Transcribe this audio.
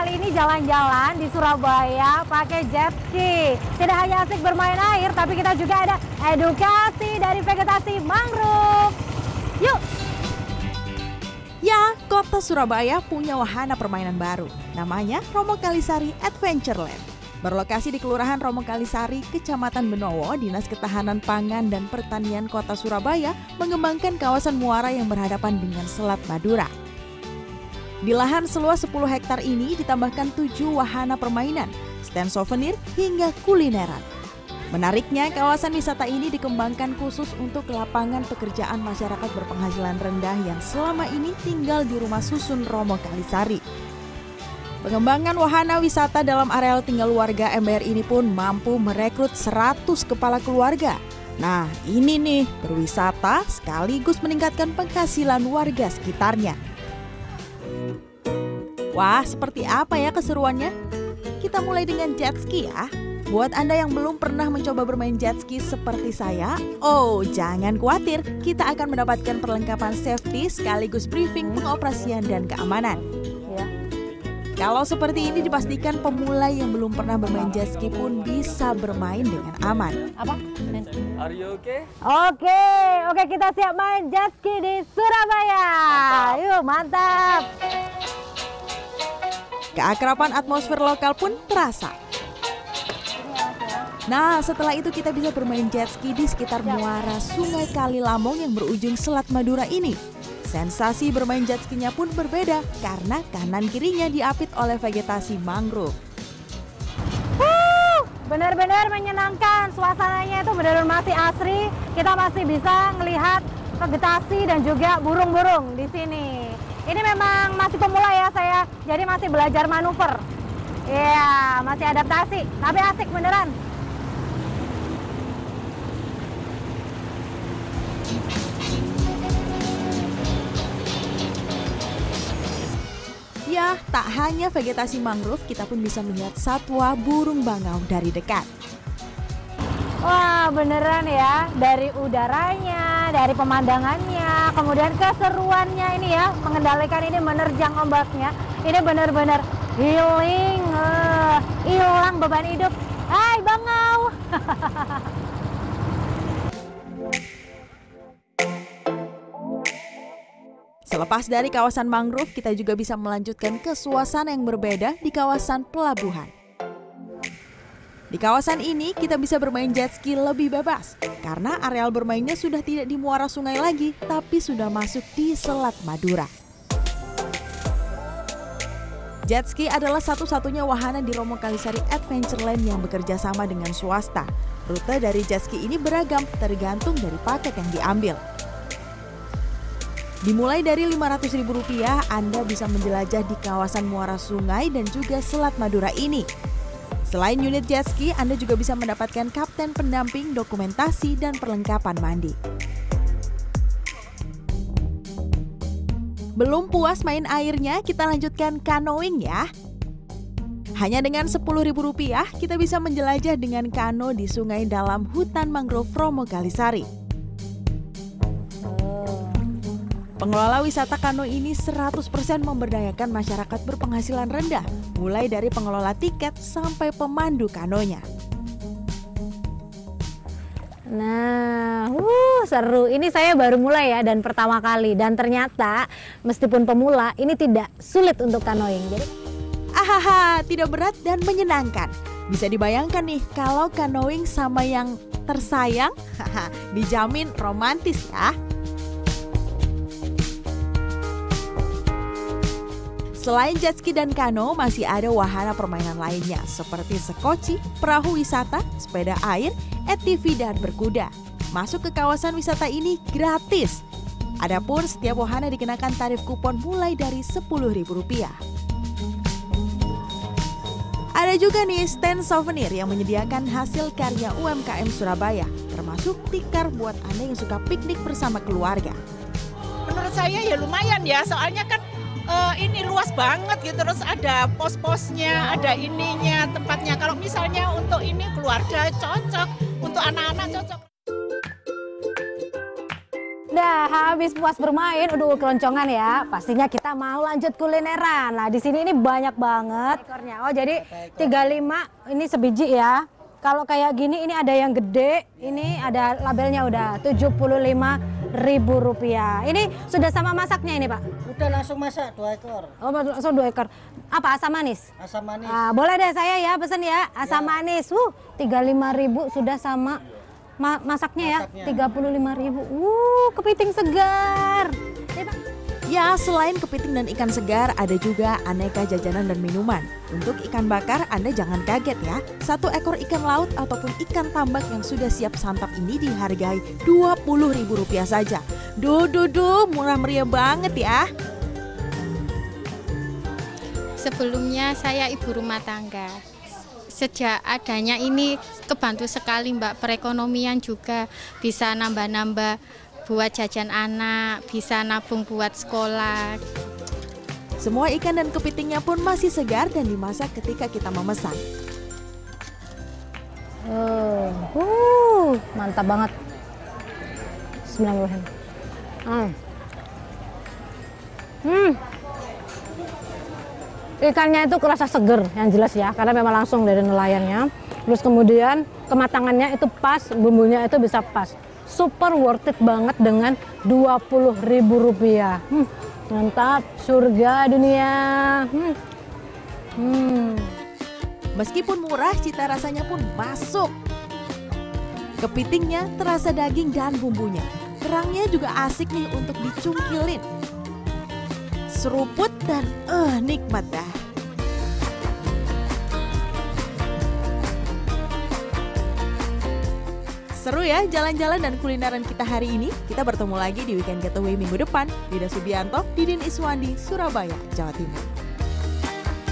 kali ini jalan-jalan di Surabaya pakai jet ski. Tidak hanya asik bermain air, tapi kita juga ada edukasi dari vegetasi mangrove. Yuk! Ya, kota Surabaya punya wahana permainan baru. Namanya Romo Kalisari Adventureland. Berlokasi di Kelurahan Romo Kalisari, Kecamatan Benowo, Dinas Ketahanan Pangan dan Pertanian Kota Surabaya mengembangkan kawasan muara yang berhadapan dengan Selat Madura. Di lahan seluas 10 hektar ini ditambahkan tujuh wahana permainan, stand souvenir hingga kulineran. Menariknya, kawasan wisata ini dikembangkan khusus untuk lapangan pekerjaan masyarakat berpenghasilan rendah yang selama ini tinggal di rumah susun Romo Kalisari. Pengembangan wahana wisata dalam areal tinggal warga MBR ini pun mampu merekrut 100 kepala keluarga. Nah, ini nih berwisata sekaligus meningkatkan penghasilan warga sekitarnya. Wah, seperti apa ya keseruannya? Kita mulai dengan jet ski ya. Buat Anda yang belum pernah mencoba bermain jet ski seperti saya, oh jangan khawatir, kita akan mendapatkan perlengkapan safety sekaligus briefing pengoperasian dan keamanan. Ya. Kalau seperti ini dipastikan pemula yang belum pernah bermain jet ski pun bisa bermain dengan aman. Apa? Are you okay? Oke, oke kita siap main jet ski di Keakraban atmosfer lokal pun terasa. Nah, setelah itu kita bisa bermain jet ski di sekitar muara Sungai Kali Lamong yang berujung Selat Madura ini. Sensasi bermain jet skinya pun berbeda karena kanan kirinya diapit oleh vegetasi mangrove. Benar-benar menyenangkan. Suasananya itu benar-benar masih asri. Kita masih bisa melihat vegetasi dan juga burung-burung di sini. Ini memang masih pemula ya saya, jadi masih belajar manuver. Iya, masih adaptasi, tapi asik beneran. Ya, tak hanya vegetasi mangrove, kita pun bisa melihat satwa burung bangau dari dekat. Wah, beneran ya. Dari udaranya, dari pemandangannya, kemudian keseruannya ini ya, mengendalikan ini menerjang ombaknya. Ini benar-benar healing, eh, hilang beban hidup. Hai, bangau. Selepas dari kawasan mangrove, kita juga bisa melanjutkan ke suasana yang berbeda di kawasan pelabuhan. Di kawasan ini, kita bisa bermain jet ski lebih bebas karena areal bermainnya sudah tidak di muara sungai lagi, tapi sudah masuk di Selat Madura. Jet ski adalah satu-satunya wahana di Romo Kalisari Adventureland yang bekerja sama dengan swasta. Rute dari jet ski ini beragam, tergantung dari paket yang diambil. Dimulai dari Rp500.000, Anda bisa menjelajah di kawasan muara sungai dan juga Selat Madura ini. Selain unit jet ski, Anda juga bisa mendapatkan kapten pendamping, dokumentasi, dan perlengkapan mandi. Belum puas main airnya, kita lanjutkan canoeing ya. Hanya dengan Rp10.000, kita bisa menjelajah dengan kano di sungai dalam hutan mangrove Romo Kalisari. Pengelola wisata kano ini 100% memberdayakan masyarakat berpenghasilan rendah, mulai dari pengelola tiket sampai pemandu kanonya. Nah, uh, seru. Ini saya baru mulai ya dan pertama kali dan ternyata meskipun pemula ini tidak sulit untuk kanoing. Jadi Ahaha, tidak berat dan menyenangkan. Bisa dibayangkan nih kalau canoeing sama yang tersayang, dijamin romantis ya. Selain jet ski dan kano, masih ada wahana permainan lainnya seperti sekoci, perahu wisata, sepeda air, ATV, dan berkuda. Masuk ke kawasan wisata ini gratis. Adapun setiap wahana dikenakan tarif kupon mulai dari Rp10.000. Ada juga nih stand souvenir yang menyediakan hasil karya UMKM Surabaya, termasuk tikar buat Anda yang suka piknik bersama keluarga. menurut saya ya lumayan ya soalnya kan eh, ini luas banget gitu terus ada pos-posnya ada ininya tempatnya kalau misalnya untuk ini keluarga cocok untuk anak-anak cocok udah habis puas bermain, udah keloncongan ya. Pastinya kita mau lanjut kulineran. Nah, di sini ini banyak banget ekornya. Oh, jadi 35 ini sebiji ya. Kalau kayak gini ini ada yang gede, ini ada labelnya udah 75 ribu rupiah. Ini sudah sama masaknya ini Pak? Udah langsung masak dua ekor Oh, langsung dua ekor. Apa asam manis? asam manis. Ah, boleh deh saya ya pesen ya asam manis. Uh, 35.000 sudah sama ma- masaknya Masaknya. ya. 35.000. Uh, kepiting segar. Ya, Pak. Ya, selain kepiting dan ikan segar, ada juga aneka jajanan dan minuman. Untuk ikan bakar, Anda jangan kaget ya. Satu ekor ikan laut ataupun ikan tambak yang sudah siap santap ini dihargai Rp20.000 saja. Duh, duh, duh, murah meriah banget ya. Sebelumnya saya ibu rumah tangga. Sejak adanya ini kebantu sekali Mbak perekonomian juga bisa nambah-nambah buat jajan anak, bisa nabung buat sekolah. Semua ikan dan kepitingnya pun masih segar dan dimasak ketika kita memesan. Uh, uh, mantap banget. Bismillahirrahmanirrahim. Hmm. Hmm. Ikannya itu kerasa seger, yang jelas ya, karena memang langsung dari nelayannya. Terus kemudian kematangannya itu pas, bumbunya itu bisa pas. Super worth it banget dengan Rp20.000. Hmm, mantap, surga dunia. Hmm. Hmm. Meskipun murah, cita rasanya pun masuk. Kepitingnya terasa daging dan bumbunya. Kerangnya juga asik nih untuk dicungkilin. Seruput dan eh nikmat dah. Seru ya jalan-jalan dan kulineran kita hari ini. Kita bertemu lagi di Weekend Getaway minggu depan. Dida Subianto, Didin Iswandi, Surabaya, Jawa Timur.